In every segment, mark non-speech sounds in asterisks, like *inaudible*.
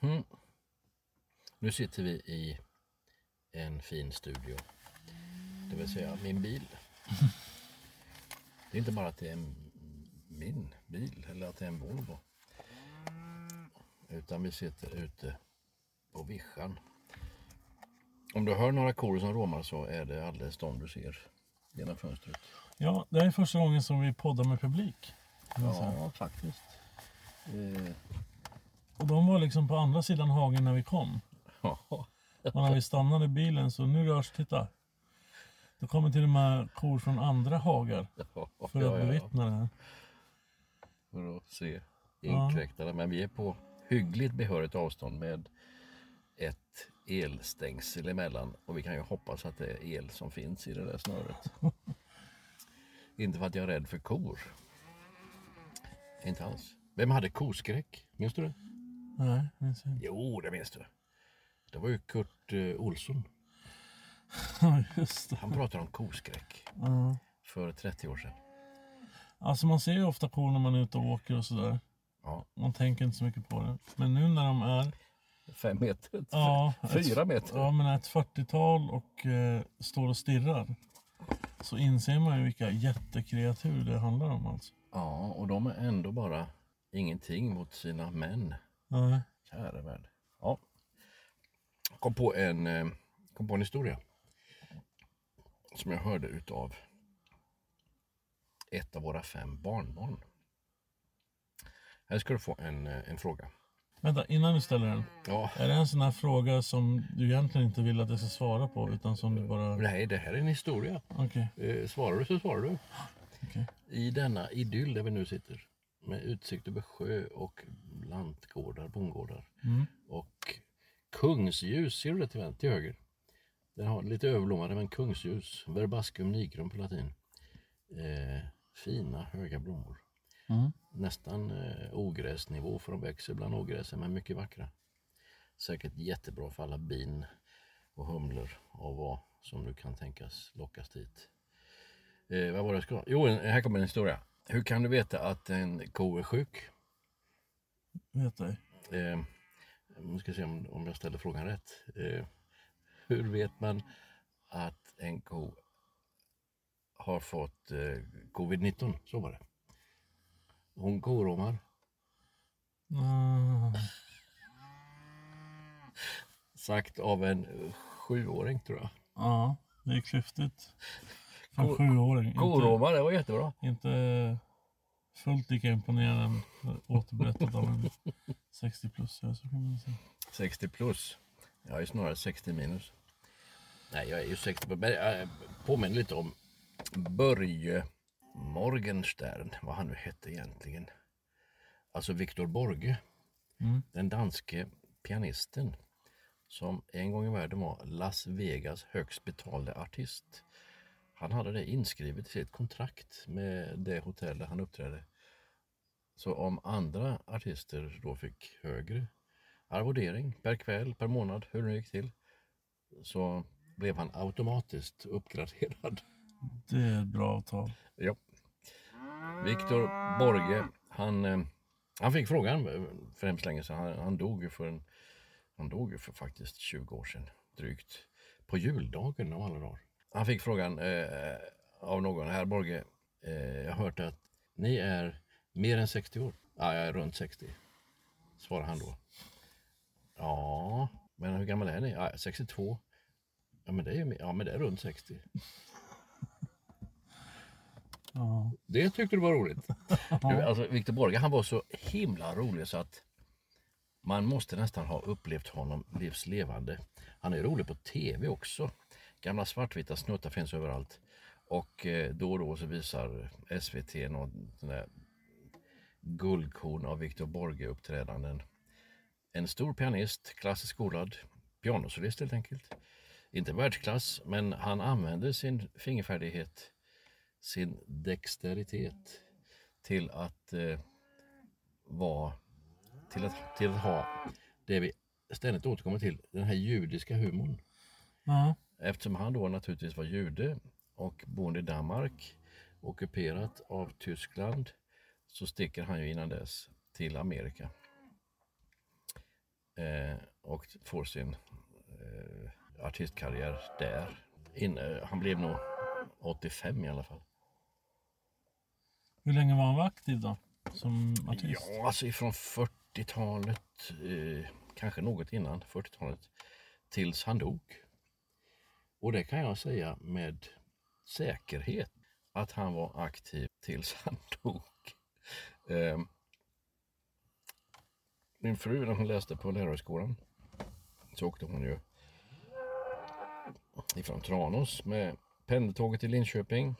Mhm. Nu sitter vi i en fin studio. Det vill säga min bil. Det är inte bara att det är en, min bil eller att det är en Volvo. Utan vi sitter ute på vischan. Om du hör några kor som råmar så är det alldeles de du ser genom fönstret. Ja, det är första gången som vi poddar med publik. Ja, faktiskt. Eh, Och de var liksom på andra sidan hagen när vi kom. Och när vi stannade bilen så nu rörs, titta. Då kommer till och med kor från andra hagar för att bevittna det här. för att se inkräktarna. Men vi är på hyggligt behörigt avstånd med ett elstängsel emellan. Och vi kan ju hoppas att det är el som finns i det där snöret. *laughs* Inte för att jag är rädd för kor. Inte alls. Vem hade koskräck? Minns du det? Nej, minns inte. Jo, det minns du. Det var ju Kurt eh, Olsson. *laughs* Ja, just det. Han pratade om koskräck Ja. för 30 år sedan. Alltså man ser ju ofta kor när man är ute och åker och sådär. Ja, Man tänker inte så mycket på det. Men nu när de är fem meter. Ja, Fyra ett, meter. Ja, men ett 40-tal och eh, står och stirrar. Så inser man ju vilka jättekreatur det handlar om alltså. Ja, och de är ändå bara ingenting mot sina män. Nej. Kära värld. Ja. Kom på en, eh, kom på en historia. Som jag hörde utav ett av våra fem barnbarn. Här ska du få en, eh, en fråga. Vänta, innan du ställer den. Ja, Är det en sån här fråga som du egentligen inte vill att jag ska svara på utan som du bara... nej det här är en historia. Okej, Eh, svarar du så svarar du. okej. I denna idyll där vi nu sitter. Med utsikt över sjö och lantgårdar, bondgårdar. Mm. Och kungsljus, ser du det till, till höger? Den har lite överblommade men kungsljus. Verbascum nigrum på latin. Eh, fina höga blommor. Mm. Nästan eh, ogräsnivå för de växer bland ogräsen men mycket vackra. Säkert jättebra för alla bin och humlor och vad som nu kan tänkas lockas dit. Eh, vad var det jag skulle Jo, här kommer en historia. Hur kan du veta att en ko är sjuk? Vet dig. Eh, nu ska se om, om jag ställer frågan rätt. Eh, hur vet man att en ko har fått eh, covid-19? Så var det. Hon koråmar. Mm. Sagt av en sjuåring tror jag. Ja, det är klyftigt. För en Ko- sjuåring. Inte, Koråmar, det var jättebra. inte fullt lika imponerande återberättat av en 60 plus. Så kan man säga. 60 plus. Jag är snarare 60 minus. Nej, jag är ju 60 plus. Men jag påminner lite om Börje Morgenstern, vad han nu hette egentligen. Alltså Viktor Borge. Mm. Den danske pianisten som en gång i världen var Las Vegas högst betalde artist. Han hade det inskrivet i sitt kontrakt med det hotell där han uppträdde. Så om andra artister då fick högre arvodering per kväll, per månad, hur det gick till, så blev han automatiskt uppgraderad. Det är ett bra avtal. Ja. Viktor Borge, han, eh, han fick frågan för hemskt länge sedan. Han, han dog ju för, en, han dog för faktiskt 20 år sedan, drygt. På juldagen av alla dagar. Han fick frågan eh, av någon, herr Borge, eh, jag har hört att ni är mer än 60 år. Ja, jag är runt 60, svarade han då. Ja, men hur gammal är ni? Ja, 62. Ja, men det är, ja, men det är runt 60. Ja. Det tyckte du var roligt. *laughs* Du, Alltså, Victor Borge han var så himla rolig så att man måste nästan ha upplevt honom livslevande. Han är rolig på tv också. Gamla svartvita snuttar finns överallt. Och eh, då och då så visar SVT någon guldkorn av Victor Borge-uppträdanden. En stor pianist, klassiskt skolad, pianosolist helt enkelt. Inte världsklass, men han använder sin fingerfärdighet sin dexteritet till att eh, vara till att, till att ha det vi ständigt återkommer till, den här judiska humorn. Mm. Eftersom han då naturligtvis var jude och boende i Danmark, ockuperat av Tyskland, så sticker han ju innan dess till Amerika. Eh, och får sin eh, artistkarriär där. In, eh, han blev nog 85 i alla fall. Hur länge var han aktiv då? Som artist? Ja, alltså ifrån 40-talet, eh, kanske något innan 40-talet, tills han dog. Och det kan jag säga med säkerhet att han var aktiv tills *laughs* han dog. Eh, min fru, när hon läste på lärarhögskolan, så åkte hon ju ifrån Tranås med pendeltåget till Linköping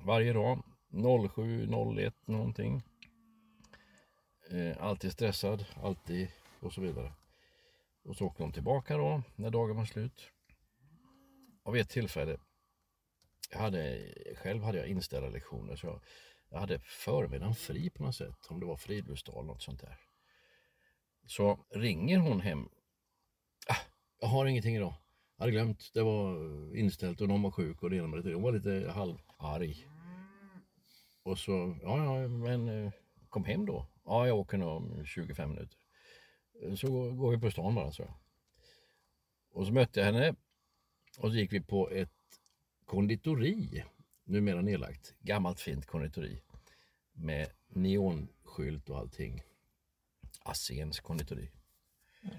varje dag 07.01 någonting. Eh, alltid stressad, alltid och så vidare. Och så åkte hon tillbaka då när dagen var slut. Och vid ett tillfälle, jag hade, själv hade jag inställda lektioner så jag, jag hade förmiddagen fri på något sätt, om det var fridlysdag eller något sånt där. Så ringer hon hem. Ah, jag har ingenting idag. Jag hade glömt, det var inställt och någon var sjuk och det ena med det Hon var lite halvarg. Och så, ja, ja, men eh, kom hem då. Ja, jag åker nog om 25 minuter. Så går- går vi på stan bara, så. Och så mötte jag henne och så gick vi på ett konditori, numera nedlagt, gammalt fint konditori med neonskylt och allting. Asens konditori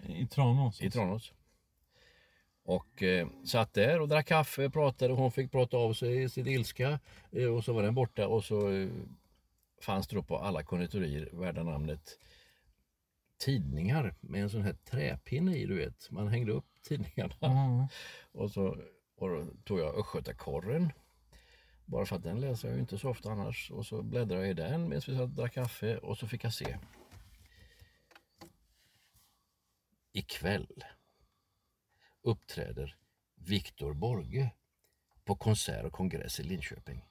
I Tranås? i Tranås. Och eh, satt där och drack kaffe, pratade och hon fick prata av sig sin ilska. Eh, och så var den borta och så eh, fanns det då på alla konditorier värda namnet tidningar med en sån här träpinne i, du vet. Man hängde upp tidningarna. Ja. Och så och då tog jag Östgötakorren. Bara för att den läser jag ju inte så ofta annars. Och så bläddrade jag i den medan vi satt och drack kaffe och så fick jag se. Ikväll uppträder Viktor Borge på konsert och kongress i Linköping.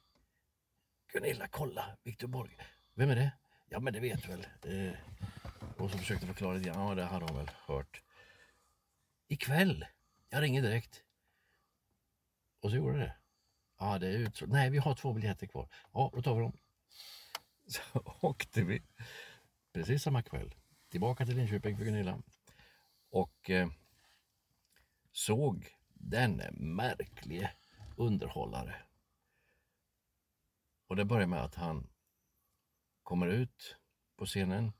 Gunilla, kolla! Viktor Borge. Vem är det? Ja, men det vet du väl. Eh, och så försökte förklara lite grann. Ja, det hade hon väl hört. Ikväll! Jag ringer direkt. Och så gjorde det. Ja, det är utsålt. Nej, vi har två biljetter kvar. Ja, då tar vi dem. *laughs* Så åkte vi precis samma kväll tillbaka till Linköping för Gunilla. Och eh, såg denne märklige underhållare. Och det börjar med att han kommer ut på scenen,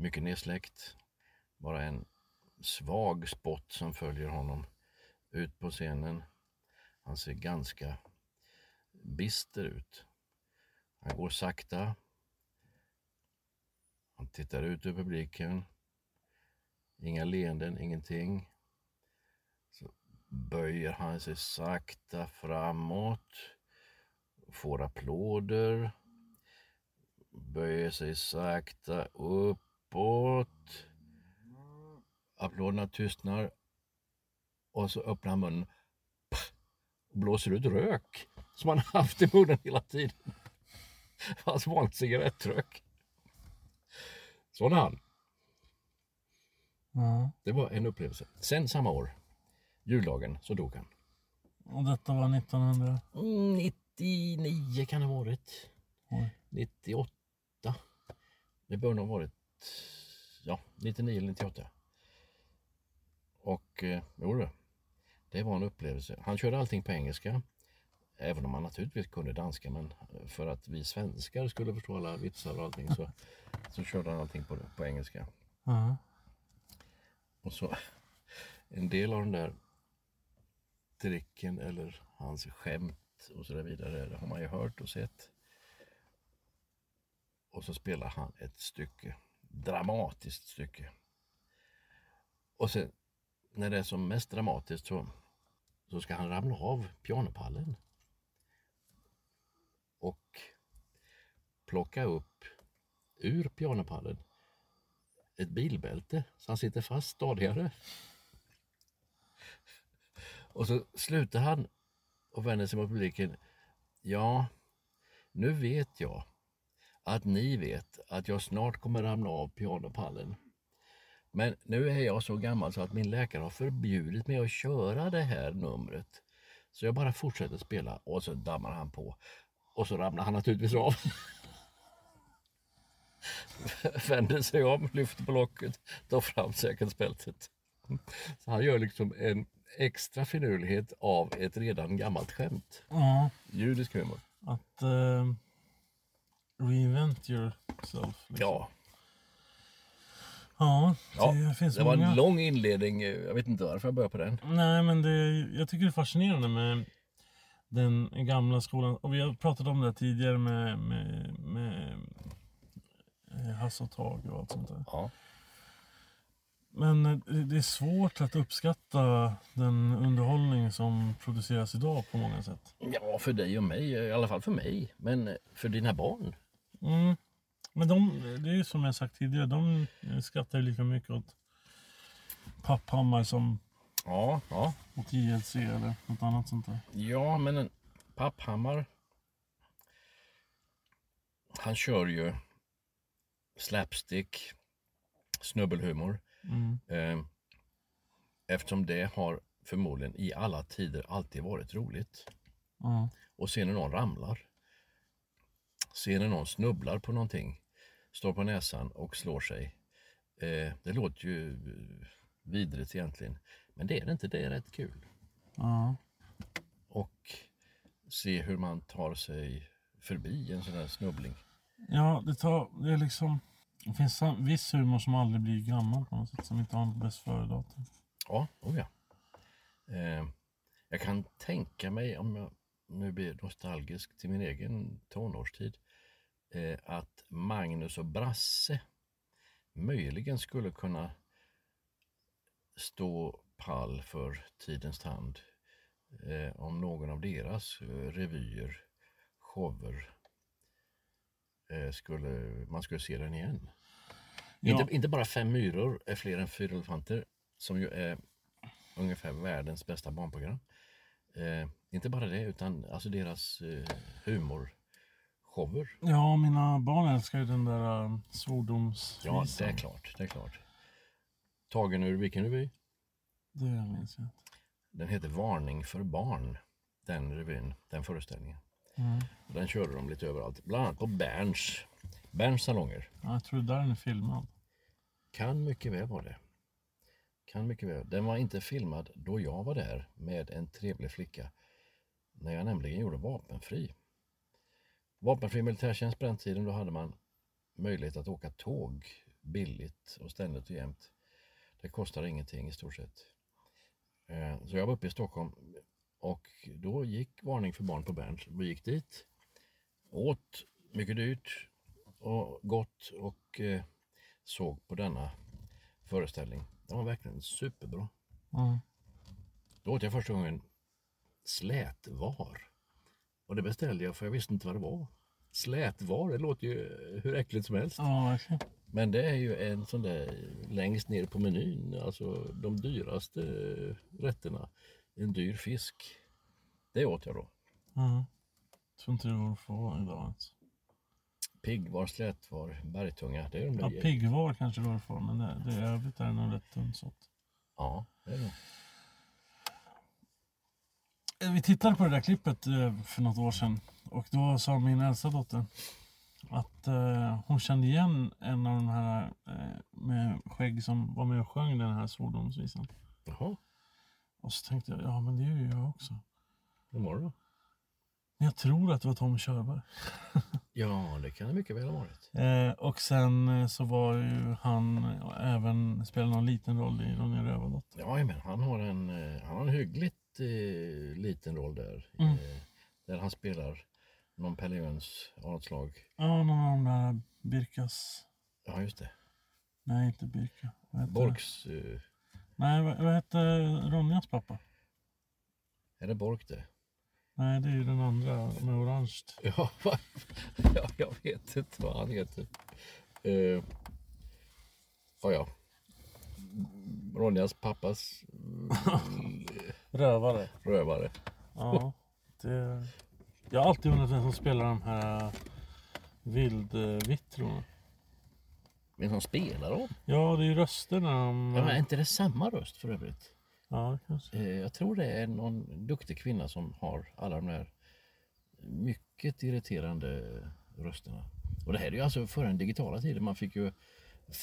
mycket nedsläckt, bara en svag spott som följer honom ut på scenen. Han ser ganska bister ut. Han går sakta. Han tittar ut över publiken. Inga leenden, ingenting. Så böjer han sig sakta framåt. Får applåder. Böjer sig sakta upp uppåt. Applåderna tystnar. Och så öppnar han munnen och blåser ut rök som han haft i munnen hela tiden. *laughs* Hans vanligt cigarettrök. Sån är han. Ja. Det var en upplevelse. Sen samma år, juldagen, så dog han. Och detta var 1900? Mm, 99 kan det ha varit. Oj. 98. Det bör nog ha varit ja, 99 eller 98. Och eh, jo, det, var en upplevelse. Han körde allting på engelska. Även om han naturligtvis kunde danska men för att vi svenskar skulle förstå alla vitsar och allting så, *laughs* så körde han allting på, på engelska. Ja. Och så en del av den där tricken eller hans skämt och så där vidare det har man ju hört och sett. Och så spelar han ett stycke, dramatiskt stycke. Och sen när det är som mest dramatiskt så, så ska han ramla av pianopallen. Och plocka upp ur pianopallen ett bilbälte så han sitter fast stadigare. Och så slutar han och vänder sig mot publiken. Ja, nu vet jag att ni vet att jag snart kommer ramla av pianopallen. Men nu är jag så gammal så att min läkare har förbjudit mig att köra det här numret. Så jag bara fortsätter spela och så dammar han på. Och så ramlar han naturligtvis av. *laughs* Vänder sig om, lyfter på locket, tar fram säkerhetsbältet. Så han gör liksom en extra finurlighet av ett redan gammalt skämt. ja. Judisk humor. Att uh, reinvent yourself. Liksom. Ja, Ja, ja det finns det var många. en lång inledning. Jag vet inte varför jag började på den. Nej, men det, jag tycker det är fascinerande med den gamla skolan. Och vi har pratat om det tidigare med, med, med eh, Hasse och Tage och allt sånt där. Ja. Men eh, det det är svårt att uppskatta den underhållning som produceras idag på många sätt. ja, för dig och mig. I alla fall för mig. Men för dina barn. Mm. Men de, det är ju som jag sagt tidigare, de skrattar ju lika mycket åt Papphammar som Ja, ja. åt JLC eller något annat sånt där. Ja, men en Papphammar. Han kör ju slapstick, snubbelhumor. Mm. Eh, eftersom det har förmodligen i alla tider alltid varit roligt. Ja. Och ser när någon ramlar. Ser när någon snubblar på någonting. Står på näsan och slår sig. Eh, det låter ju eh, vidrigt egentligen. Men det är det inte, det är rätt kul. Ja. Och se hur man tar sig förbi en sån här snubbling. Ja, det, tar, det är liksom... Det finns viss humor som aldrig blir gammal på något sätt, som inte har något bäst före-datum. Ja, oh ja. Eh, jag kan tänka mig, om jag nu blir nostalgisk till min egen tonårstid, eh, att Magnus och Brasse möjligen skulle kunna stå pall för tidens tand eh, om någon av deras eh, revyer, shower, skulle, man skulle se den igen. Ja. Inte, inte bara Fem myror är fler än fyra elefanter, som ju är ungefär världens bästa barnprogram. Eh, inte bara det, utan alltså deras eh, humorshower. Ja, mina barn älskar ju den där uh, svordomsvisan. Ja, det är klart. Det är klart. Tagen ur vilken revy? Det minns jag inte. Den heter Varning för barn. Den revyn, den föreställningen. Mm. Den körde de lite överallt. Bland annat på Berns, Berns salonger. Ja, jag tror det där den är filmad. Kan mycket väl vara det. Kan mycket väl. Den var inte filmad då jag var där med en trevlig flicka. När jag nämligen gjorde vapenfri. Vapenfri militärtjänst på den tiden, då hade man möjlighet att åka tåg billigt och ständigt och jämt. Det kostade ingenting i stort sett. Eh, så jag var uppe i Stockholm och då gick Varning för barn på Berns. Vi gick dit, åt mycket dyrt och gott och eh, såg på denna föreställning. Den var verkligen superbra. Ja. Då åt jag första gången slätvar. Och det beställde jag för jag visste inte vad det var. Slätvar, det låter ju hur äckligt som helst. ja, verkligen. Men det är ju en sån där längst ner på menyn, alltså de dyraste rätterna. En dyr fisk. Det åt jag då. Ja. Jag tror inte det går att få idag ens. Piggvar, slätvar, bergtunga. Det är de där Ja, piggvar kanske att få, men det, det i övrigt är det nog rätt tunnsått. Ja, det är det. Eh, Vi tittade på det där klippet eh, för något år sedan och då sa min äldsta dotter att eh, hon kände igen en av de här eh, med skägg som var med och sjöng den här svordomsvisan. Jaha, Och så tänkte jag, ja men det är ju jag också. vem var det då? Men jag tror att det var Tom Körberg. *laughs* Ja, det kan det mycket väl ha varit. Eh, och sen eh, så var ju han eh, även, spelade någon liten roll i Ronja Rövardotter. Ja, men han har en, eh, han har en hyggligt eh, liten roll där. Mm. Eh, där han spelar någon Pelle Jöns avslag. Ja, någon av de där Birkas... Ja, just det. Nej, inte Birka. Borks... Eh, Nej, vad, vad hette Ronjas pappa? är det Bork det? Nej, det är ju den andra med orange. Ja, *laughs* ja, jag vet inte vad han heter. Uh, ja, ja. Ronjas pappas *laughs* Rövare. rövare. Ja, det... Jag har alltid undrat vem som spelar de här vildvittrorna. Men som spelar dem? Ja, det är ju rösterna. De... Ja, men är inte det samma röst för övrigt? Ja, kanske. Eh, Jag tror det är någon duktig kvinna som har alla de där mycket irriterande rösterna. Och det här är ju alltså före den digitala tiden. Man fick ju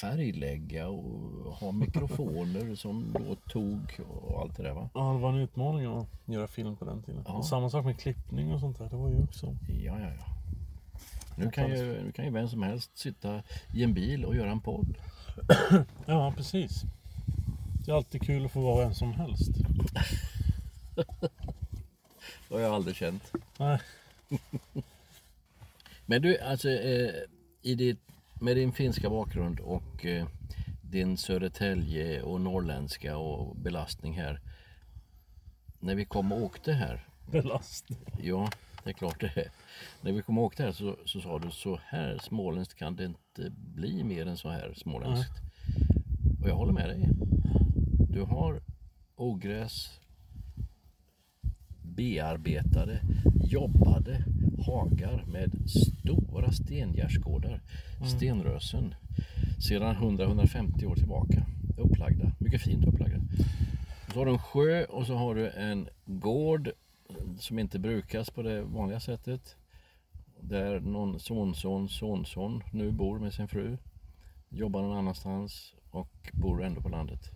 färglägga och ha *laughs* mikrofoner som då tog och allt det där va. Ja, det var en utmaning att göra film på den tiden. Ja. Och samma sak med klippning och sånt där. Det var ju också... Ja, ja, ja. Nu kan, ju, nu kan ju vem som helst sitta i en bil och göra en podd. *coughs* Ja, precis. Det är alltid kul att få vara vem som helst. Det har jag aldrig känt. Nej. *laughs* Men du, alltså eh, i ditt, med din finska bakgrund och eh, din Södertälje och norrländska och belastning här. När vi kom och åkte här, Belastning. ja det är klart det är. När vi kom och åkte här så, så sa du så här småländskt kan det inte bli mer än så här småländskt. Och jag håller med dig. Du har ogräs, bearbetade, jobbade hagar med stora stengärdsgårdar, stenrösen, sedan 100-150 år tillbaka. Upplagda, mycket fint upplagda. Så har du en sjö och så har du en gård som inte brukas på det vanliga sättet. Där någon sonson, sonson nu bor med sin fru. Jobbar någon annanstans och bor ändå på landet.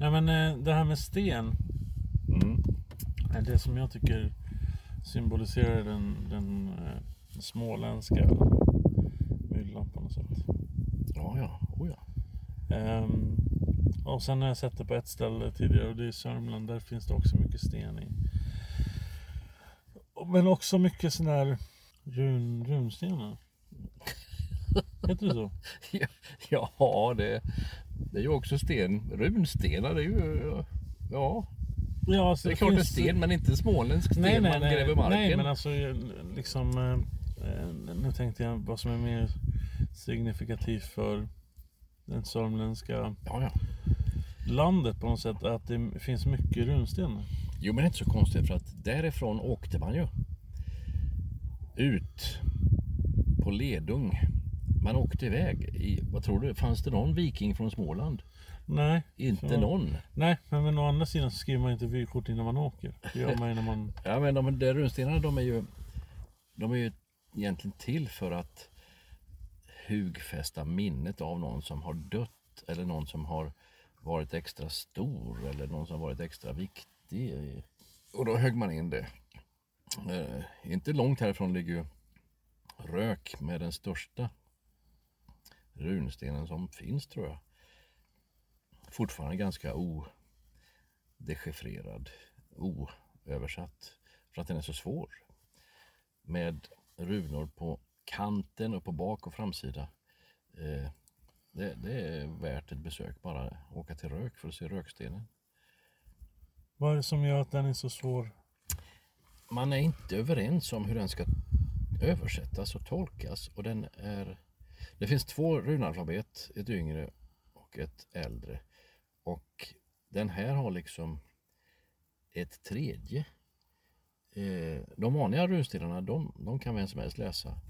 Nej men eh, det här med sten. Mm. är det som jag tycker symboliserar den, den eh, småländska myllan på något sätt. Ja, ja. Oh, ja. Ehm, och sen har jag sett det på ett ställe tidigare och det är Sörmland. Där finns det också mycket sten i. Men också mycket sån här run, runstenar. Heter det så? *laughs* Ja, det, det är ju också sten. Runstenar, det är ju... Ja, Ja, alltså det är klart det är sten men inte småländsk sten Nej, nej, man gräver marken. Nej, men alltså liksom... eh, eh, Nu tänkte jag vad som är mer signifikativt för den sörmländska Ja, ja. landet på något sätt. Att det finns mycket runstenar. Jo, men det är inte så konstigt för att därifrån åkte man ju ut på Ledung. Man åkte iväg. I, vad tror du? Fanns det någon viking från Småland? Nej. Inte så- någon. Nej, men, men å andra sidan så skriver man inte vykort innan man åker. Det gör man när man... *laughs* Ja, men de där runstenarna de är ju de är ju egentligen till för att hugfästa minnet av någon som har dött eller någon som har varit extra stor eller någon som varit extra viktig. Och då högg man in det. Eh, inte långt härifrån ligger ju Rök med den största runstenen som finns tror jag. Fortfarande ganska odechiffrerad, oöversatt. För att den är så svår. Med runor på kanten och på bak och framsida. Eh, det, det är värt ett besök bara åka till Rök för att se rökstenen. Vad är det som gör att den är så svår? Man är inte överens om hur den ska översättas och tolkas och den är det finns två runalfabet, ett yngre och ett äldre. Och den här har liksom ett tredje. Eh, de vanliga runstenarna de, de kan vem som helst läsa.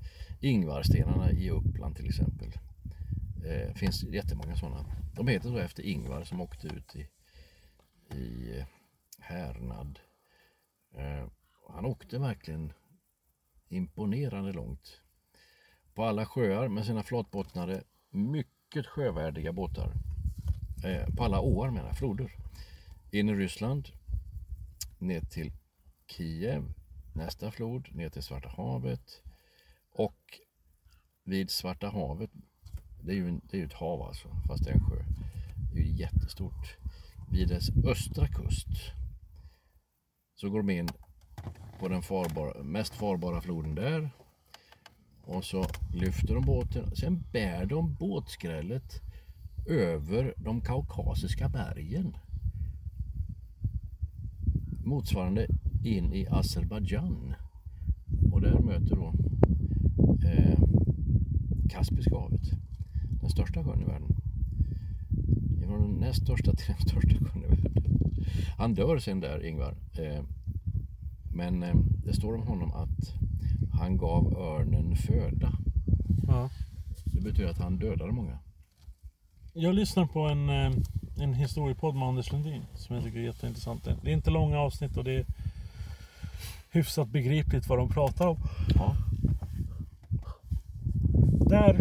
Ingvarstenarna i Uppland till exempel. Det finns jättemånga sådana. De heter så efter Ingvar som åkte ut i, i härnad. Eh, han åkte verkligen imponerande långt. På alla sjöar med sina flatbottnade, mycket sjövärdiga båtar. Eh, på alla åar menar jag, floder. In i Ryssland, ner till Kiev, nästa flod, ner till Svarta havet och vid Svarta havet, det är ju, en, det är ju ett hav alltså, fast det är en sjö. Det är ju jättestort. Vid dess östra kust så går de in på den farbara, mest farbara floden där. Och så lyfter de båten. Sen bär de båtskrället över de kaukasiska bergen. Motsvarande in i Azerbajdzjan. Och där möter då eh, Kaspiska havet. Den största sjön i världen. Från den näst största till den största sjön i världen. Han dör sen där, Ingvar. Eh, men eh, det står om honom att han gav örnen föda. Ja. Det betyder att han dödade många. Jag lyssnar på en, eh, en historiepodd med Anders Lundin som jag tycker är jätteintressant. Det är inte långa avsnitt och det är hyfsat begripligt vad de pratar om. Ja. Där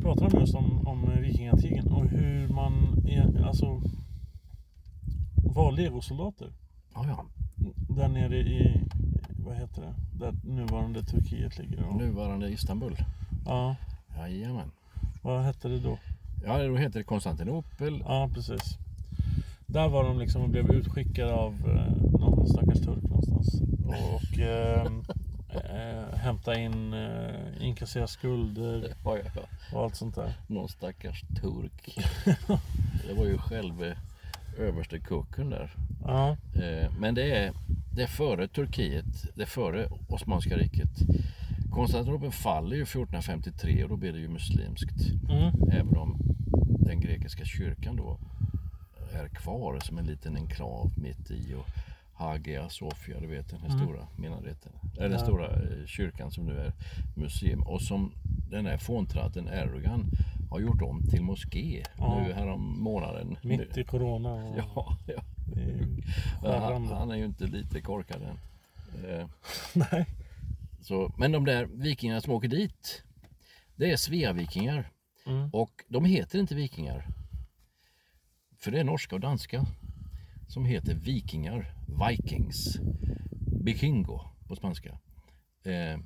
pratar de just om, om vikingatiden och hur man är, alltså var legosoldater. Ja, ja. Där nere i, vad heter det, där nuvarande Turkiet ligger. Och, Nuvarande Istanbul. ja, Jajamän. vad hette det då? Ja, då heter det Konstantinopel. Ja, precis. Där var de liksom och blev utskickade av eh, någon stackars turk någonstans. Och *laughs* eh, eh, hämta in, eh, inkassera skulder Ja, *laughs* ja, ja. och allt sånt där. Någon stackars turk. *laughs* Det var ju själve överste kucken där. Ja, Eh, Men det är, det är före Turkiet, det är före Osmanska riket. Konstantinopel faller ju 1453 och då blir det ju muslimskt. mm, Även om den grekiska kyrkan då är kvar som en liten enklav mitt i. Och Hagia Sofia, du vet den här stora minareten. Eller den Ja. stora eh, kyrkan som nu är museum. Och som den här fåntratten Erdogan har gjort om till moské Ja. nu härom månaden. mitt i Corona. Och *laughs* Ja, ja. Han, han är ju inte lite korkad än. Eh, *laughs* Nej. Så, men de där vikingarna som åker dit, det är Sveavikingar. Mm. Och de heter inte vikingar. För det är norska och danska som heter vikingar, vikings, vikingo på spanska. Eh,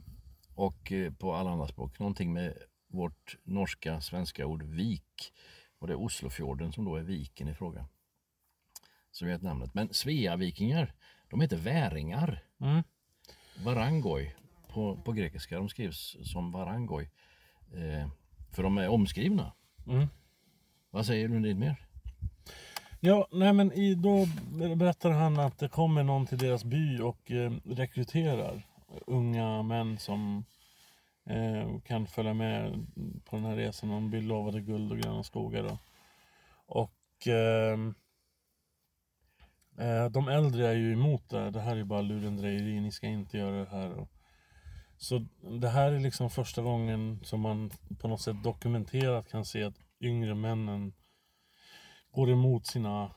och eh, på alla andra språk, någonting med vårt norska, svenska ord vik. Och det är Oslofjorden som då är viken i fråga. Som är namnet. Men Sveavikingar, de heter väringar. Mm. Varangoj på, på grekiska. De skrivs som varangoj. Eh, för de är omskrivna. Mm. Vad säger du Lid mer? Ja, nej men i, då berättar han att det kommer någon till deras by och eh, rekryterar unga män som eh, kan följa med på den här resan. De blir lovade guld och gröna skogar. Då. Och eh, de äldre är ju emot det här. Det här är bara lurendrejeri, ni ska inte göra det här. Så det här är liksom första gången som man på något sätt dokumenterat kan se att yngre männen går emot sina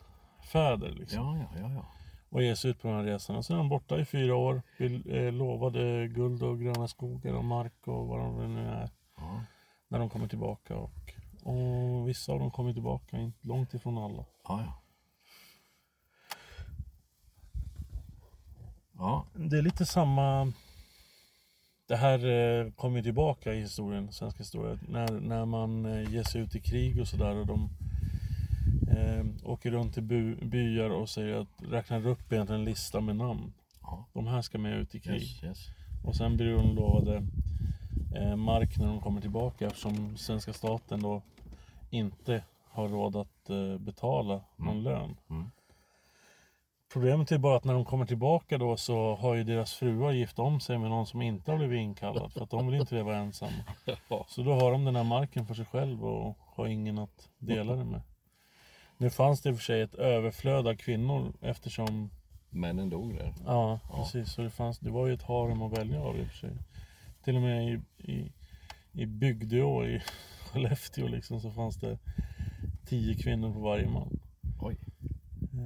fäder liksom. Ja, ja, ja. ja. Och ger sig ut på den här resan. Och sen är de borta i fyra år. Vill, eh, lovade guld och gröna skogar och mark och vad de nu är. ja. När de kommer tillbaka. Och, och vissa av dem kommer tillbaka, inte långt ifrån alla. ja, ja. Ja, Det är lite samma... Det här eh, kommer tillbaka i historien, svensk historia. När, när man eh, ger sig ut i krig och sådär och de eh, åker runt bu, byar och säger att räknar upp egentligen en lista med namn. ja. De här ska med ut i krig. Yes, yes. Och sen blir de lovade eh, mark när de kommer tillbaka eftersom svenska staten då inte har råd att betala någon lön. Mm. Problemet är bara att när de kommer tillbaka då så har ju deras fruar gift om sig med någon som inte har blivit inkallad för att de vill inte leva ensamma. *laughs* Så då har de den här marken för sig själv och har ingen att dela det med. Nu fanns det i och för sig ett överflöd av kvinnor eftersom Männen dog där. Ja, precis. Så det, fanns, det var ju ett harem att välja av i och för sig. Till och med i, i, i Bygdeå i *laughs* Skellefteå liksom, så fanns det tio kvinnor på varje man. Oj.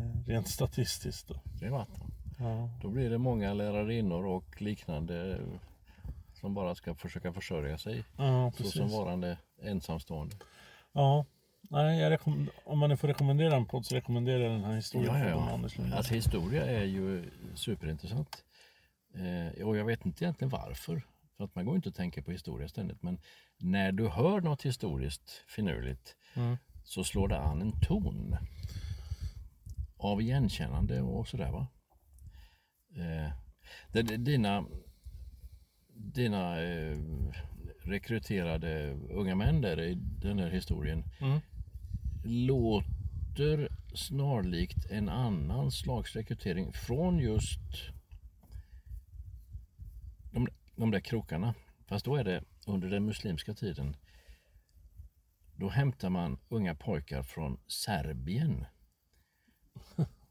Eh, rent statistiskt då. aldrig vatten. Ja. Då blir det många lärarinnor och liknande som bara ska försöka försörja sig Ja, precis. varande ensamstående. Ja. Nej, om man nu får rekommendera en podd så rekommenderar jag den här historien Ja, ja, ja. Alltså historia är ju superintressant. Eh, och jag vet inte egentligen varför. För att man går inte att tänka på historia ständigt. Men när du hör något historiskt finurligt Mm. så slår det an en ton av igenkännande och sådär va. Eh, dina dina eh, rekryterade unga män där i den här historien Mm. låter snarlikt en annan slags rekrytering från just de, de där krokarna. Fast då är det under den muslimska tiden. Då hämtar man unga pojkar från Serbien.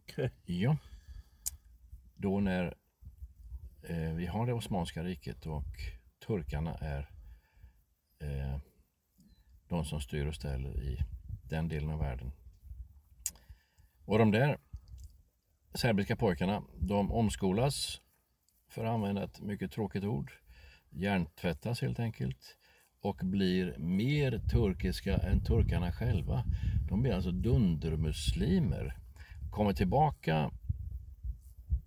Okay. Ja. Då när eh, vi har det Osmanska riket och turkarna är eh, de som styr och ställer i den delen av världen. Och de där serbiska pojkarna, de omskolas för att använda ett mycket tråkigt ord. Hjärntvättas helt enkelt och blir mer turkiska än turkarna själva. De blir alltså dundermuslimer. Kommer tillbaka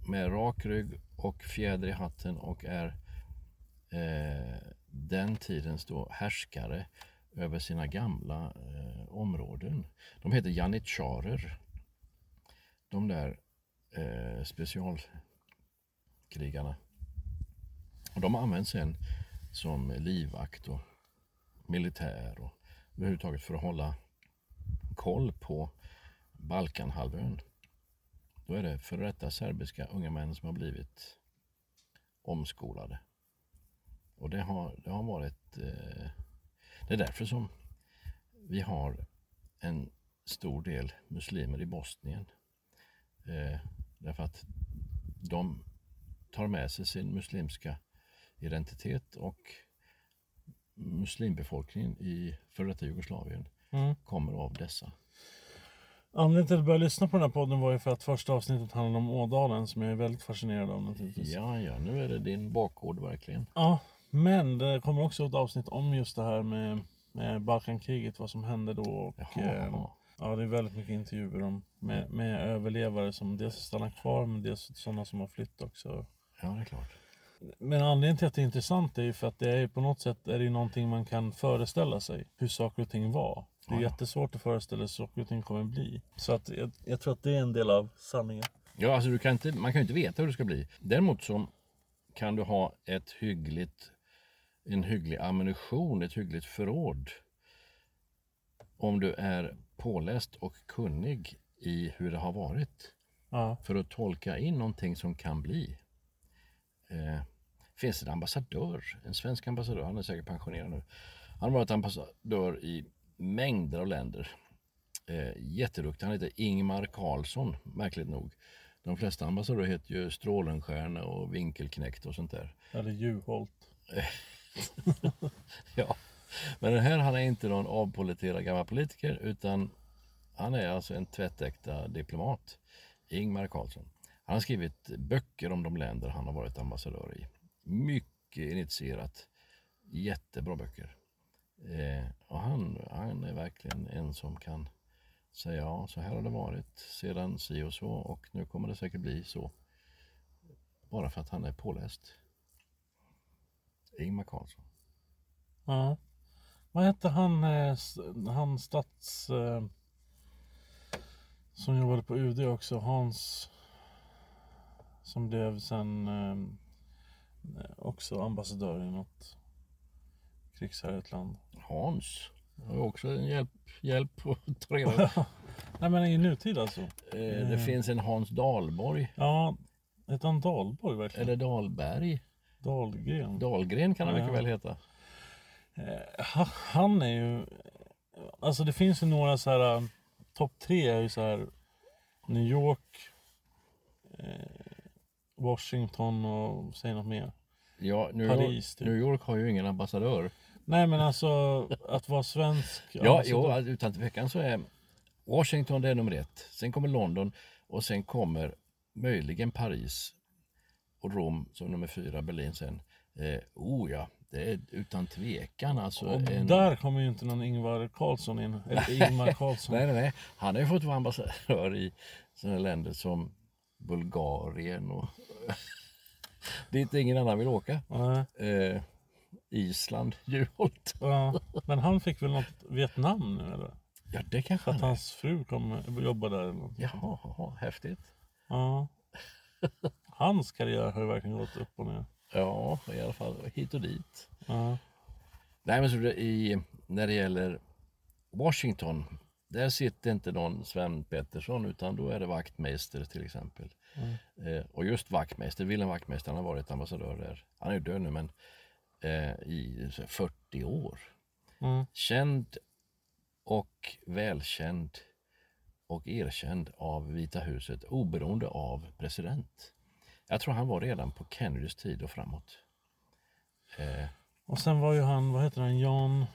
med rak rygg och fjäder i hatten och är eh, den tidens då härskare över sina gamla eh, områden. De heter janitjarer. De där eh, specialkrigarna. Och de används sen som livvakt och militär och överhuvudtaget för att hålla koll på Balkanhalvön. Då är det för detta serbiska unga män som har blivit omskolade. Och det har, det har varit... Eh, det är därför som vi har en stor del muslimer i Bosnien. Eh, därför att de tar med sig sin muslimska identitet och muslimbefolkningen i före detta Jugoslavien Mm. kommer av dessa. Anledningen till att jag började lyssna på den här podden var ju för att första avsnittet handlade om Ådalen som jag är väldigt fascinerad av naturligtvis. Ja, ja, nu är det din bakgård verkligen. Ja, men det kommer också ett avsnitt om just det här med, med Balkankriget, vad som hände då. Och, Jaha, eh, ja, det är väldigt mycket intervjuer om, med, med överlevare som dels stannar kvar men dels sådana som har flytt också. Ja, det är klart. Men anledningen till att det är intressant är ju för att det är på något sätt är det ju någonting man kan föreställa sig hur saker och ting var. Det är jättesvårt att föreställa sig hur saker och ting kommer bli. Så att jag, jag tror att det är en del av sanningen. Ja, alltså du kan inte, man kan ju inte veta hur det ska bli. Däremot så kan du ha ett hyggligt, en hygglig ammunition, ett hyggligt förråd. Om du är påläst och kunnig i hur det har varit. Ja, För att tolka in någonting som kan bli. Eh, finns en ambassadör, en svensk ambassadör, han är säkert pensionerad nu. Han har varit ambassadör i mängder av länder. Eh, jätteduktig, han heter Ingmar Karlsson, märkligt nog. De flesta ambassadörer heter ju Strålenstjärna och Winkelknekt och sånt där. eller Juholt. *laughs* Ja. Men den här han är inte någon avpoliterad gammal politiker utan han är alltså en tvättäkta diplomat. Ingmar Karlsson. Han har skrivit böcker om de länder han har varit ambassadör i. Mycket initierat. Jättebra böcker. Eh, och han, han är verkligen en som kan säga ja, så här har det varit sedan si och så och nu kommer det säkert bli så. Bara för att han är påläst. Ingmar Karlsson. Ja. Vad hette han, eh, han stats... Eh, som jobbade på UD också, Hans... Som blev sen eh, också ambassadör i något krigshärjat land. Hans. Det var också en hjälp, hjälp att ta reda på. Nej men i nutid alltså. Eh, Det finns en Hans Dahlborg. Ja, hette han Dahlborg verkligen? Eller Dahlberg. Dahlgren? Dahlgren kan han Ja. mycket väl heta. Eh, ha- Han är ju... Alltså det finns ju några så här... eh, Topp tre är ju så här... New York, eh, Washington och säg något mer. Ja, New, Paris, York, typ. New York har ju ingen ambassadör. Nej men alltså att vara svensk. Ja, alltså, jo, utan tvekan så är Washington det är nummer ett. Sen kommer London och sen kommer möjligen Paris och Rom som nummer fyra, Berlin sen. Eh, oh ja, det är utan tvekan alltså. Och en... där kommer ju inte någon Ingvar Carlsson in. Eller *laughs* Carlsson. nej, nej, nej. Han har ju fått vara ambassadör i sådana länder som Bulgarien och *laughs* dit ingen annan vill åka. Nej. Eh, Island, *laughs* Juholt. Ja, men han fick väl något Vietnam nu eller? Ja, det kanske Att han är. hans fru kommer jobba där eller något. Jaha, häftigt. Ja. *laughs* Hans karriär har ju verkligen gått upp och ner. Ja, i alla fall hit och dit. Ja. Nej, men så i, när det gäller Washington, där sitter inte någon Sven Pettersson utan då är det vaktmästare till exempel. Eh, och just vaktmästare, Wilhelm Wachtmeister, han har varit ambassadör där. Han är ju död nu men eh, i så här 40 år. Mm. Känd och välkänd och erkänd av Vita huset oberoende av president. Jag tror han var redan på Kennedys tid och framåt. Eh, Och sen var ju han, vad heter han, Jan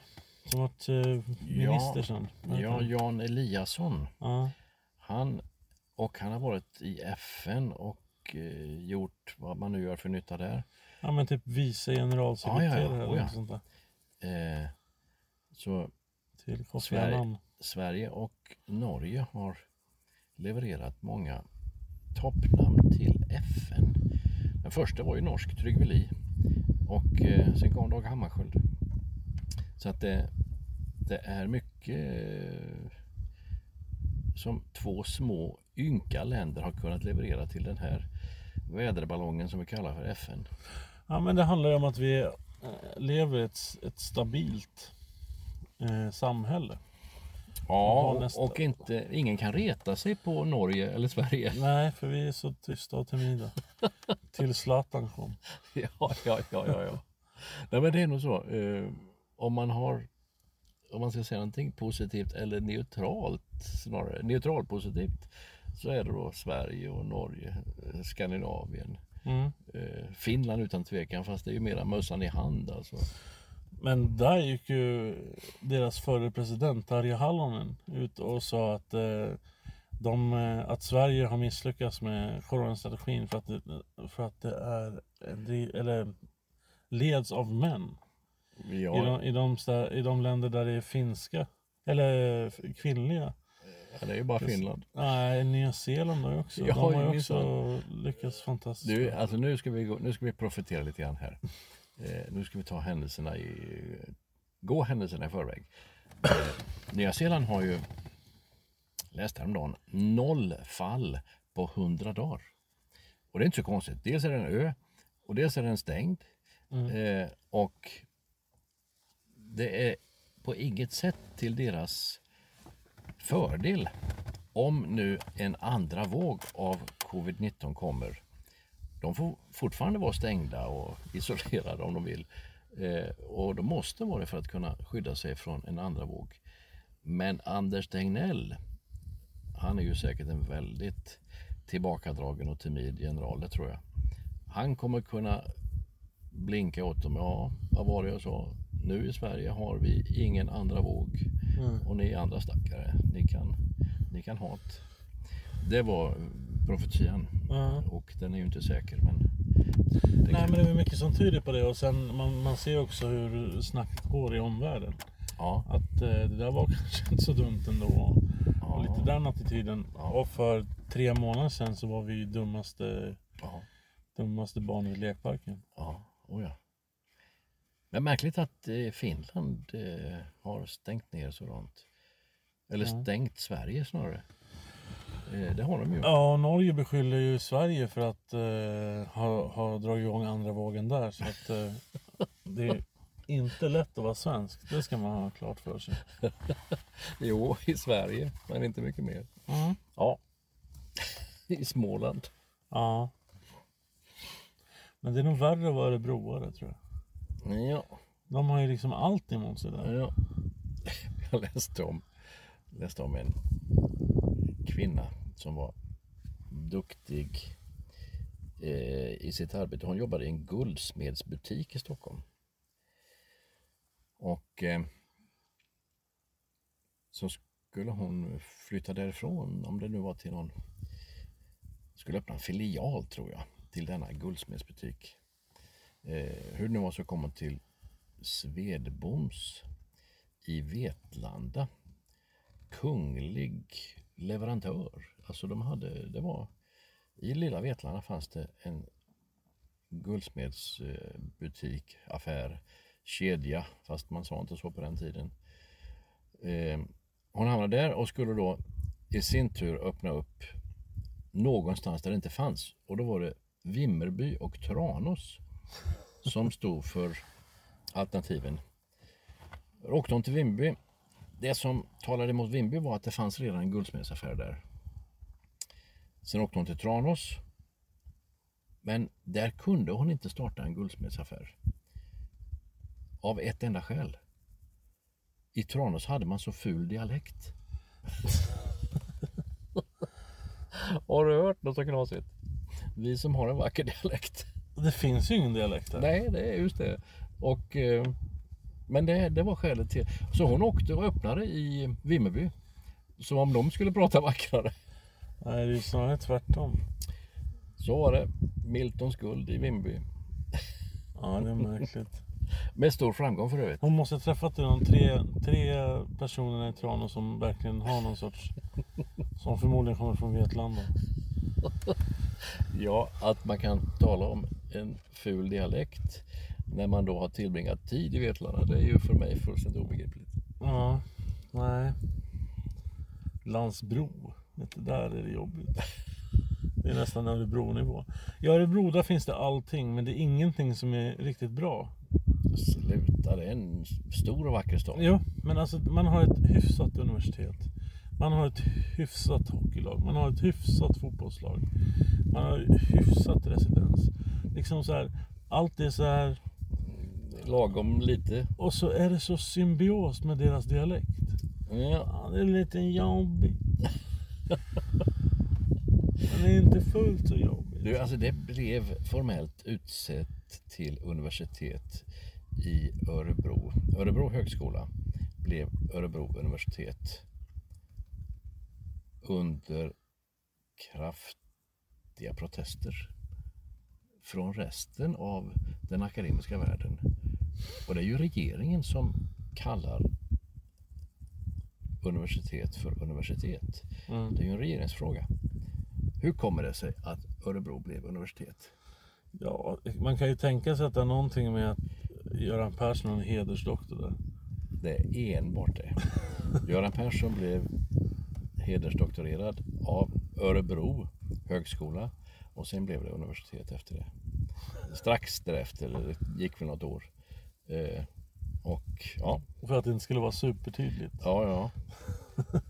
som varit eh, minister sen. Vad heter ja? Jan Eliasson. ja. Han, och han har varit i FN och eh, gjort vad man nu gör för nytta där. Ja, men typ vice generalsekreterare Ja, ja, eller Oh, något sånt där. Eh, så Sverige. Sverige och Norge har levererat många toppnamn till FN. Den första var ju norsk, Trygve Lie. Och eh, sen kom Dag Hammarskjöld. Så att det, det är mycket eh, som två små ynka länder har kunnat leverera till den här väderballongen som vi kallar för FN. Ja, men det handlar ju om att vi eh, lever i ett, ett stabilt eh, samhälle. Ja, nästa- och inte, ingen kan reta sig på Norge eller Sverige. Nej, för vi är så tysta och timida. *laughs* Till Zlatan kom. Ja, ja, ja, ja, ja. Nej, men det är nog så. Eh, om man har, om man ska säga någonting positivt eller neutralt, snarare neutralpositivt, så är det då Sverige och Norge, eh, Skandinavien, Mm. eh, Finland utan tvekan, fast det är ju mera mössan i hand alltså. Men där gick ju deras förre president Tarja Halonen ut och sa att, eh, de, eh, att Sverige har misslyckats med coronastrategin för att det, för att det är, eller leds av män. I, Ja, de, i, de, I de länder där det är finska, eller kvinnliga. Ja, det är ju bara Finland. Nej, Nya Zeeland har ju också, Ja, de har ju också lyckats fantastiskt Du, bra. alltså nu ska vi, gå, nu ska vi profetera lite grann här. *laughs* Eh, nu ska vi ta händelserna i, gå händelserna i förväg. Eh, Nya Zeeland har ju, läste häromdagen, noll fall på 100 dagar. Och det är inte så konstigt. Dels är det en ö och dels är den stängd. Eh, och det är på inget sätt till deras fördel om nu en andra våg av covid-19 kommer. De får fortfarande vara stängda och *laughs* isolerade om de vill. Eh, och de måste vara det för att kunna skydda sig från en andra våg. Men Anders Tegnell, han är ju säkert en väldigt tillbakadragen och timid general, det tror jag. Han kommer kunna blinka åt dem. Ja, vad var det jag sa? Nu i Sverige har vi ingen andra våg. Och ni andra stackare, ni kan, ni kan ha det. Det var profetian. Ja. Och den är ju inte säker. Men Nej kan- men det är mycket som tyder på det och sen man, man ser också hur snacket går i omvärlden. ja, Att eh, det där var *laughs* kanske inte så dumt ändå. ja, Och lite den attityden. Ja. Och för tre månader sedan så var vi ju dummaste, ja, dummaste barnet i lekparken. ja, oh ja. Men märkligt att eh, Finland eh, har stängt ner sådant. Eller Ja. stängt Sverige snarare. Eh, det har de ju. Ja, Norge beskyller ju Sverige för att eh, ha, ha dragit igång andra vågen där. Så att eh, *laughs* det är inte lätt att vara svensk. Det ska man ha klart för sig. *laughs* Jo, i Sverige, men inte mycket mer. Ja, *laughs* i Småland. Ja. Men det är nog värre att vara örebroare tror jag. Ja, De har ju liksom allt emot sig där. ja. *laughs* Jag läste om, läste om en kvinna som var duktig eh, i sitt arbete. Hon jobbade i en guldsmedsbutik i Stockholm. Och eh, så skulle hon flytta därifrån, om det nu var till någon skulle öppna en filial tror jag till denna guldsmedsbutik. Eh, hur det nu var så kom hon till Svedboms i Vetlanda. Kunglig leverantör. Alltså de hade, det var i lilla Vetlanda fanns det en guldsmedsbutik, affär, kedja, fast man sa inte så på den tiden. Eh, hon hamnade där och skulle då i sin tur öppna upp någonstans där det inte fanns. Och då var det Vimmerby och Tranås som stod för alternativen. Åkte hon till Vimmerby. Det som talade emot Vimmerby var att det fanns redan en guldsmedsaffär där. Sen åkte hon till Tranås. Men där kunde hon inte starta en guldsmedsaffär. Av ett enda skäl. I Tranås hade man så ful dialekt. *laughs* har du hört något så knasigt? Vi som har en vacker dialekt. Det finns ju ingen dialekt där. Nej, det är just det. Och, eh, men det, det var skälet till. Så hon åkte och öppnade i Vimmerby. Som om de skulle prata vackrare. Nej, det är ju snarare tvärtom. Så var det. Miltons guld i Vimmerby. Ja, det är märkligt. *laughs* Med stor framgång för övrigt. Hon måste ha träffat de tre, tre personerna i Tranås som verkligen har någon sorts... Som förmodligen kommer från Vetlanda. *laughs* Ja, att man kan tala om en ful dialekt när man då har tillbringat tid i Vetlanda, det är ju för mig fullständigt obegripligt. Ja, nej. Landsbro. Du, där är det jobbigt. Det är nästan Örebro-nivå. I Örebro där finns det allting men det är ingenting som är riktigt bra. Sluta, det är en stor och vacker stad. Jo, men alltså man har ett hyfsat universitet. Man har ett hyfsat hockeylag. Man har ett hyfsat fotbollslag. Man har hyfsat residens. Liksom så här, allt är så här. Lagom lite. Och så är det så symbios med deras dialekt. Ja, det är lite jobbigt. Men det är inte fullt så jobbigt. du, alltså det blev formellt utsett till universitet i Örebro. Örebro högskola blev Örebro universitet under kraftiga protester från resten av den akademiska världen. Och det är ju regeringen som kallar universitet för universitet. Mm. Det är ju en regeringsfråga. Hur kommer det sig att Örebro blev universitet? Ja, man kan ju tänka sig att det har någonting med att Göran Persson har en hedersdoktor där. Det är enbart det. *laughs* Göran Persson blev hedersdoktorerad av Örebro högskola och sen blev det universitet efter det. Strax därefter, det gick väl något år. Eh, och ja, För att det inte skulle vara supertydligt. ja, ja. *laughs*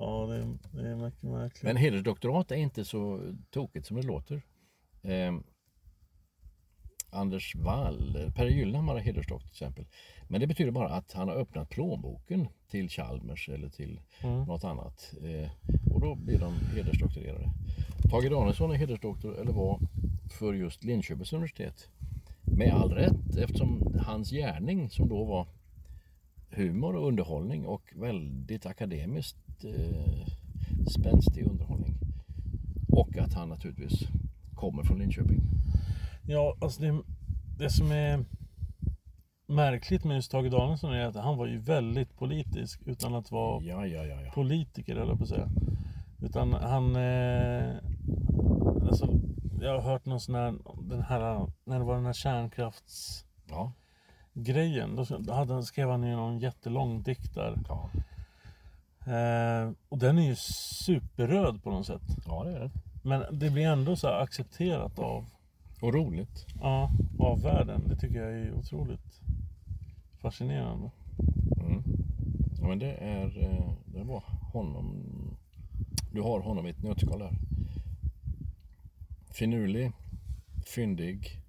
Ja, det är, det är mycket märkligt. Men hedersdoktorat är inte så tokigt som det låter. Eh, Anders Wall, Per Gyllenhammar har hedersdoktor till exempel. Men det betyder bara att han har öppnat plånboken till Chalmers eller till Mm. något annat. Eh, och då blir de hedersdoktorerade. Tage Danielsson är hedersdoktor, eller var, för just Linköpings universitet. Med all rätt eftersom hans gärning som då var humor och underhållning och väldigt akademiskt eh, spänstig underhållning. Och att han naturligtvis kommer från Linköping. Ja, alltså det, det som är märkligt med just Tage Danielsson är att han var ju väldigt politisk utan att vara Ja, ja, ja. ja. politiker eller på att säga. Utan han... Eh, alltså, jag har hört någon sån här, den här, när det var den här kärnkraftsgrejen. ja, Då hade, han- skrev han ju någon jättelång dikt där. ja. Eh, och den är ju superröd på något sätt. ja det är det. Men det blir ändå så här accepterat av, Och roligt. ja, av världen. Det tycker jag är otroligt fascinerande. Mm. Ja, men det är, eh, det var honom. Du har honom i ett nötskal där. Finurlig, fyndig,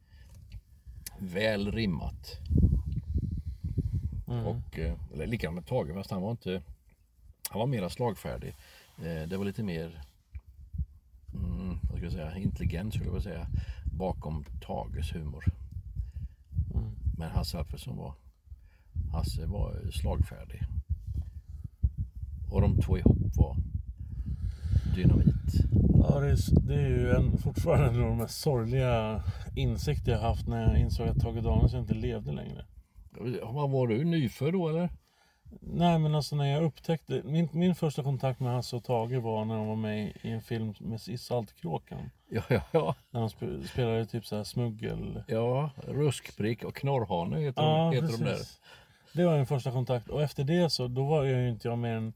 väl rimmat. Mm. Och, eh, eller likadant med Tage fast han var inte Han var mera slagfärdig. Eh, Det var lite mer mm, vad ska jag säga, intelligent skulle jag vilja säga bakom Tages humor. Mm. Men Hasse Alfredson var Hasse var slagfärdig. Och de två ihop var dynamit. Ja, det är, det är ju en, fortfarande en av de mest sorgliga insikter jag haft när jag insåg att Tage Danielsson inte levde längre. Vad var du, nyfödd då eller? Nej men alltså när jag upptäckte, min, min första kontakt med Hasse och Tage var när de var med i en film med Saltkråkan. Ja, ja, ja. När de sp- spelade typ så här smuggel... Ja, ruskprick och knorrhane heter, Ja, de, heter de där. Det var min första kontakt och efter det så, då var jag ju inte jag mer än,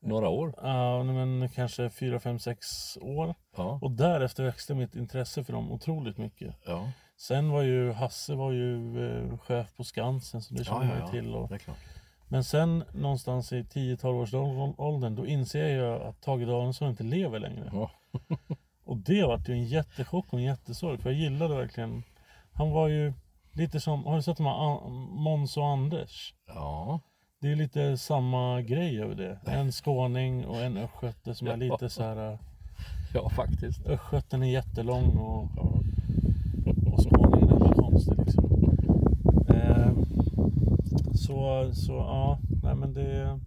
Några år. ja men kanske 4, 5, 6 år. Ja. Och därefter växte mitt intresse för dem otroligt mycket. Ja, Sen var ju Hasse var ju eh, chef på Skansen så det kände ja, man ju till. Och. Men sen någonstans i 10-12 års ål- åldern då inser jag att Tage Danielsson inte lever längre. Ja. *laughs* Och det var ju en jättechock och en jättesorg för jag gillade verkligen Han var ju lite som, har du sett de här Måns och Anders? ja, Det är lite samma grej över det. En skåning och en östgöte som är lite så här. ja faktiskt. Östgöten är jättelång och, och skåningen är bara konstig liksom. Så, så ja, nej men det är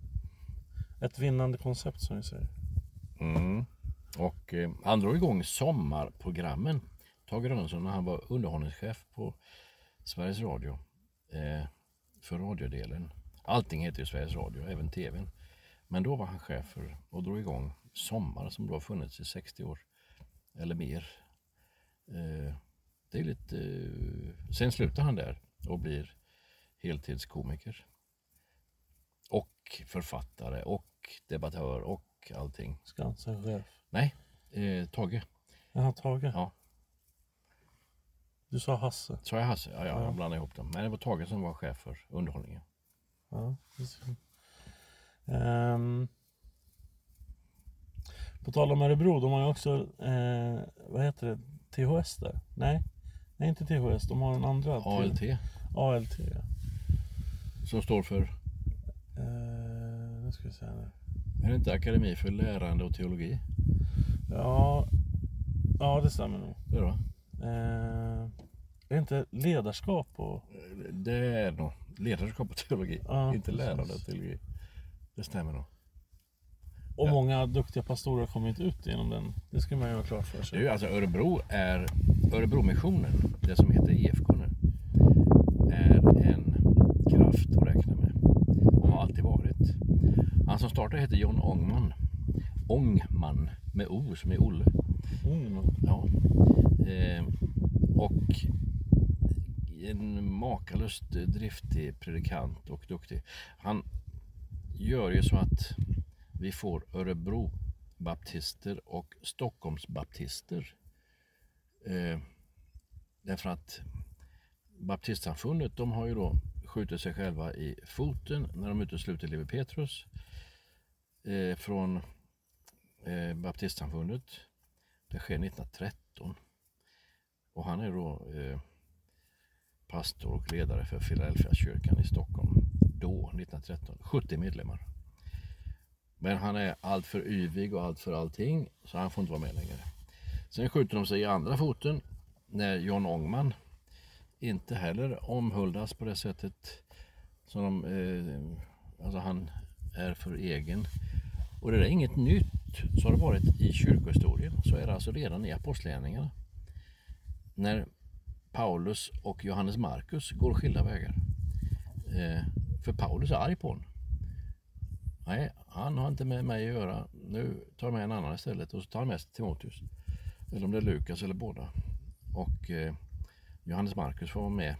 ett vinnande koncept som vi säger. Mm. Och eh, han drog igång sommarprogrammen. Tage Rönnsson när han var underhållningschef på Sveriges Radio. Eh, för radiodelen. Allting heter ju Sveriges Radio, även TVn. Men då var han chef för och drog igång Sommar som då har funnits i 60 år. Eller mer. Eh, det är lite... Eh, sen slutar han där och blir heltidskomiker. Och författare och debattör och allting. Skansen-chef. Nej, eh, Tage. Jaha, Tage. Ja. Du sa Hasse. Sa jag Hasse? Ja, ja, Ja. jag blandade ihop dem. Men det var Tage som var chef för underhållningen. Ja. Ehm, på tal om Örebro, de har ju också, eh, vad heter det, THS där? Nej, nej inte THS, de har en andra. ALT, ALT, ja. Som står för, Eh, nu ska vi se här. är det inte Akademi för lärande och teologi? Ja, ja det stämmer nog. Det är, då? Eh, är det inte ledarskap och... det är nog ledarskap och teologi, Ja, inte lärande och teologi. Det stämmer nog. Och Ja. många duktiga pastorer har kommit ut genom den. Det ska man ju ha klart för sig. ju alltså Örebro är, Örebromissionen, det som heter IFK nu, är en kraft att räkna med. Och har alltid varit. Han som startade heter John Ångman. Ångman med O som är Olle. Ja. Eh, och en makalöst driftig predikant och duktig. Han gör ju så att vi får Örebro baptister och Stockholmsbaptister. Eh, därför att baptistsamfundet de har ju då skjutit sig själva i foten när de utesluter Levi Petrus eh, från eh, baptistsamfundet. Det sker 1913. Och han är då eh, pastor och ledare för Philadelphia kyrkan i Stockholm. Då, 1913. 70 medlemmar. Men han är allt för yvig och allt för allting så han får inte vara med längre. Sen skjuter de sig i andra foten när John Ångman inte heller omhuldas på det sättet som de, eh, alltså han är för egen. Och det är inget nytt. Så har det varit i kyrkohistorien. Så är det alltså redan i apostlagärningarna. När Paulus och Johannes Markus går skilda vägar. Eh, för Paulus är arg på honom. Nej, han har inte med mig att göra. Nu tar jag med en annan istället och så tar han med sig Timoteus. Eller om det är Lukas eller båda. Och eh, Johannes Markus får vara med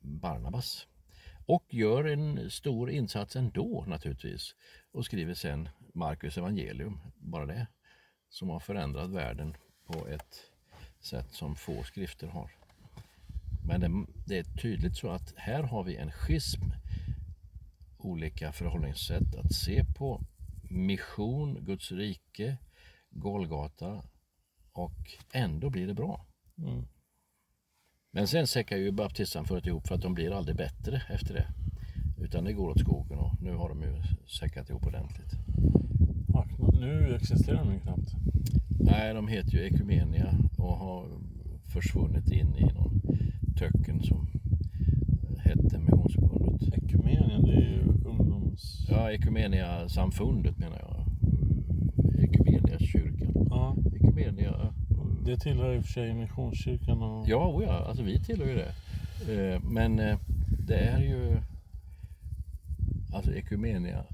Barnabas. Och gör en stor insats ändå naturligtvis. Och skriver sen Markus evangelium, bara det. Som har förändrat världen på ett sätt som få skrifter har. Men det, det är tydligt så att här har vi en schism. Olika förhållningssätt att se på mission, Guds rike, Golgata och ändå blir det bra. Mm. Men sen säckar ju baptistsamfundet ihop för att de blir aldrig bättre efter det. Utan det går åt skogen och nu har de ju säckat ihop ordentligt. Ja, nu existerar de ju knappt. Nej, de heter ju Ekumenia och har försvunnit in i någon töcken som hette Missionsförbundet. Ekumenia, det är ju ungdoms... Ja, Ekumenia-samfundet menar jag. Ekumeniakyrkan. Ja. Ekumenia, Det tillhör i och för sig Missionskyrkan och... ja, oh ja, alltså vi tillhör ju det. Eh, Men eh, det är ju alltså Ekumenia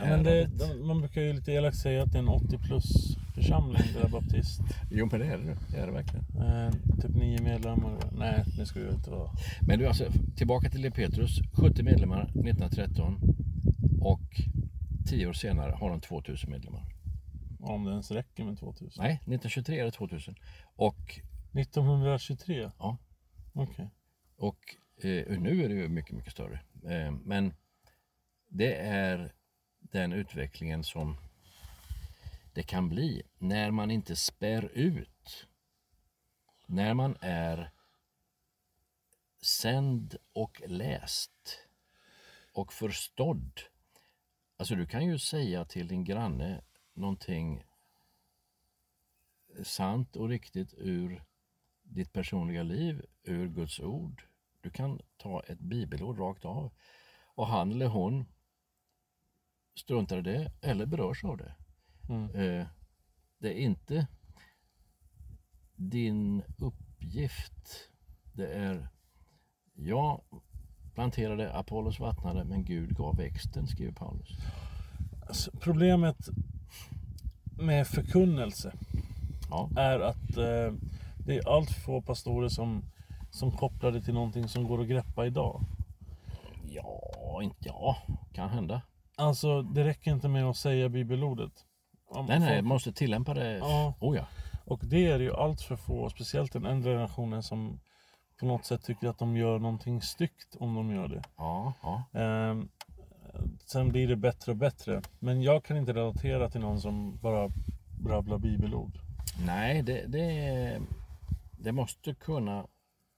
Ja, men det, de, man brukar ju lite elakt säga att det är en 80 plus församling, det där baptist. Jo men det är det, det är det verkligen. Eh, typ nio medlemmar. Nej, det ska ju inte vara. Men du alltså, tillbaka till Petrus. 70 medlemmar 1913 och 10 år senare har de 2000 medlemmar. Om det ens räcker med 2000. Nej, 1923 är det 2000. Och, 1923? ja, Okej. och eh, nu är det ju mycket, mycket större. Eh, men det är den utvecklingen som det kan bli när man inte spär ut. När man är sänd och läst och förstådd. Alltså du kan ju säga till din granne någonting sant och riktigt ur ditt personliga liv, ur Guds ord. Du kan ta ett bibelord rakt av och han eller hon struntar i det eller berörs av det. Mm. Eh, det är inte din uppgift. Det är jag planterade, Apollos vattnade, men Gud gav växten, skriver Paulus. Alltså, problemet med förkunnelse Ja, är att eh, det är allt för få pastorer som, som kopplar det till någonting som går att greppa idag. ja, inte, ja kan hända. Alltså, det räcker inte med att säga bibelordet. Om Nej, nej, folk- man måste tillämpa det. Ja. Oh ja. Och det är ju allt för få, speciellt den äldre generationen som på något sätt tycker att de gör någonting styggt om de gör det. Ja, ja. Ehm, sen blir det bättre och bättre. Men jag kan inte relatera till någon som bara brabblar bibelord. Nej, det, det, det måste kunna...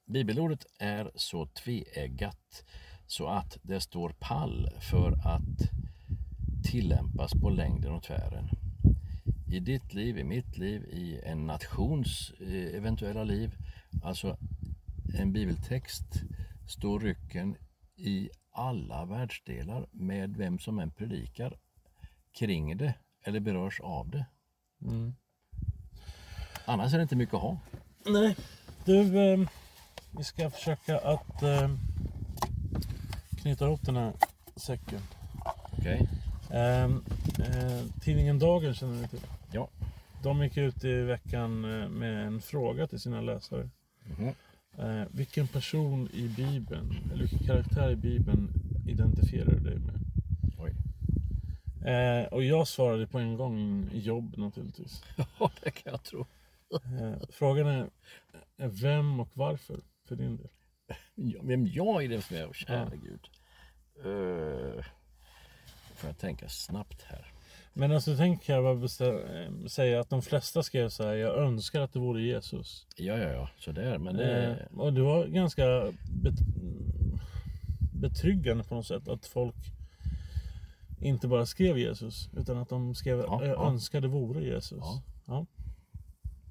Bibelordet är så tveeggat så att det står pall för att tillämpas på längden och tvären. I ditt liv, i mitt liv, i en nations eh, eventuella liv. Alltså en bibeltext står rycken i alla världsdelar med vem som än predikar kring det eller berörs av det. Mm. Annars är det inte mycket att ha. Nej, du, ehm, vi ska försöka att ehm, knyta ihop den här säcken. Okej? Ehm, eh, tidningen Dagen känner ni till? Ja. De gick ut i veckan eh, med en fråga till sina läsare. Mhm. Eh, vilken person i Bibeln, eller vilken karaktär i Bibeln identifierar du dig med? Oj. Eh, och jag svarade på en gång jobb naturligtvis. *laughs* Ja, det kan jag tro. Eh, frågan är, är vem och varför för din del? Ja, Vem jag det som är, kära Ja. gud. Uh, får jag tänka snabbt här. Men alltså tänk kan jag bara eh, säga att de flesta skrev så här, jag önskar att det vore Jesus. Ja, ja, ja, sådär. Men det... Eh, och det var ganska bet- betryggande på något sätt att folk inte bara skrev Jesus utan att de skrev Ja, jag ja. önskar det vore Jesus. Ja. Ja.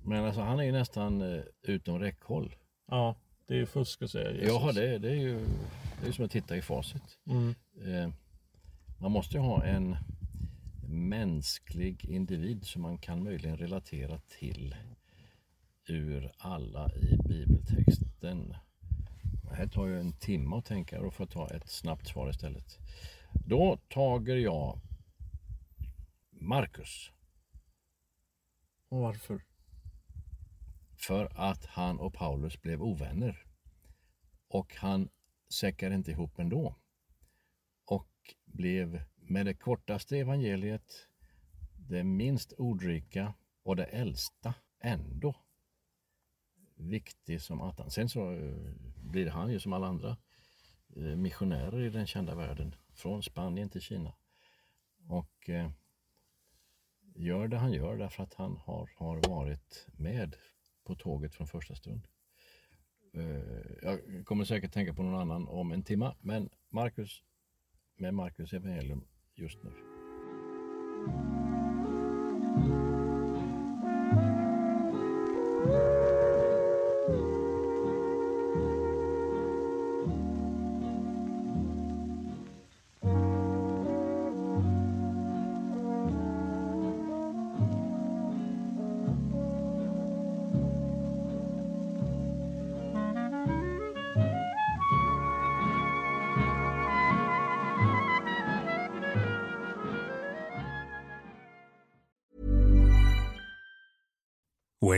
Men alltså han är ju nästan uh, utom räckhåll. Ja, det är ju fusk att säga Jesus. Ja, det, det är ju det är som att titta i facit. Mm. Eh, man måste ju ha en mänsklig individ som man kan möjligen relatera till ur alla i bibeltexten. Det här tar ju en timme att tänka och får jag ta ett snabbt svar istället. Då tager jag Markus Och varför? för att han och Paulus blev ovänner. Och han säckade inte ihop ändå. Blev med det kortaste evangeliet, det minst ordrika och det äldsta ändå viktig som attan. Sen så eh, blir han ju som alla andra eh, missionärer i den kända världen. Från Spanien till Kina. Och eh, gör det han gör därför att han har, har varit med på tåget från första stund. Jag kommer säkert tänka på någon annan om en timma, men Markus med Marcus evangelium just nu.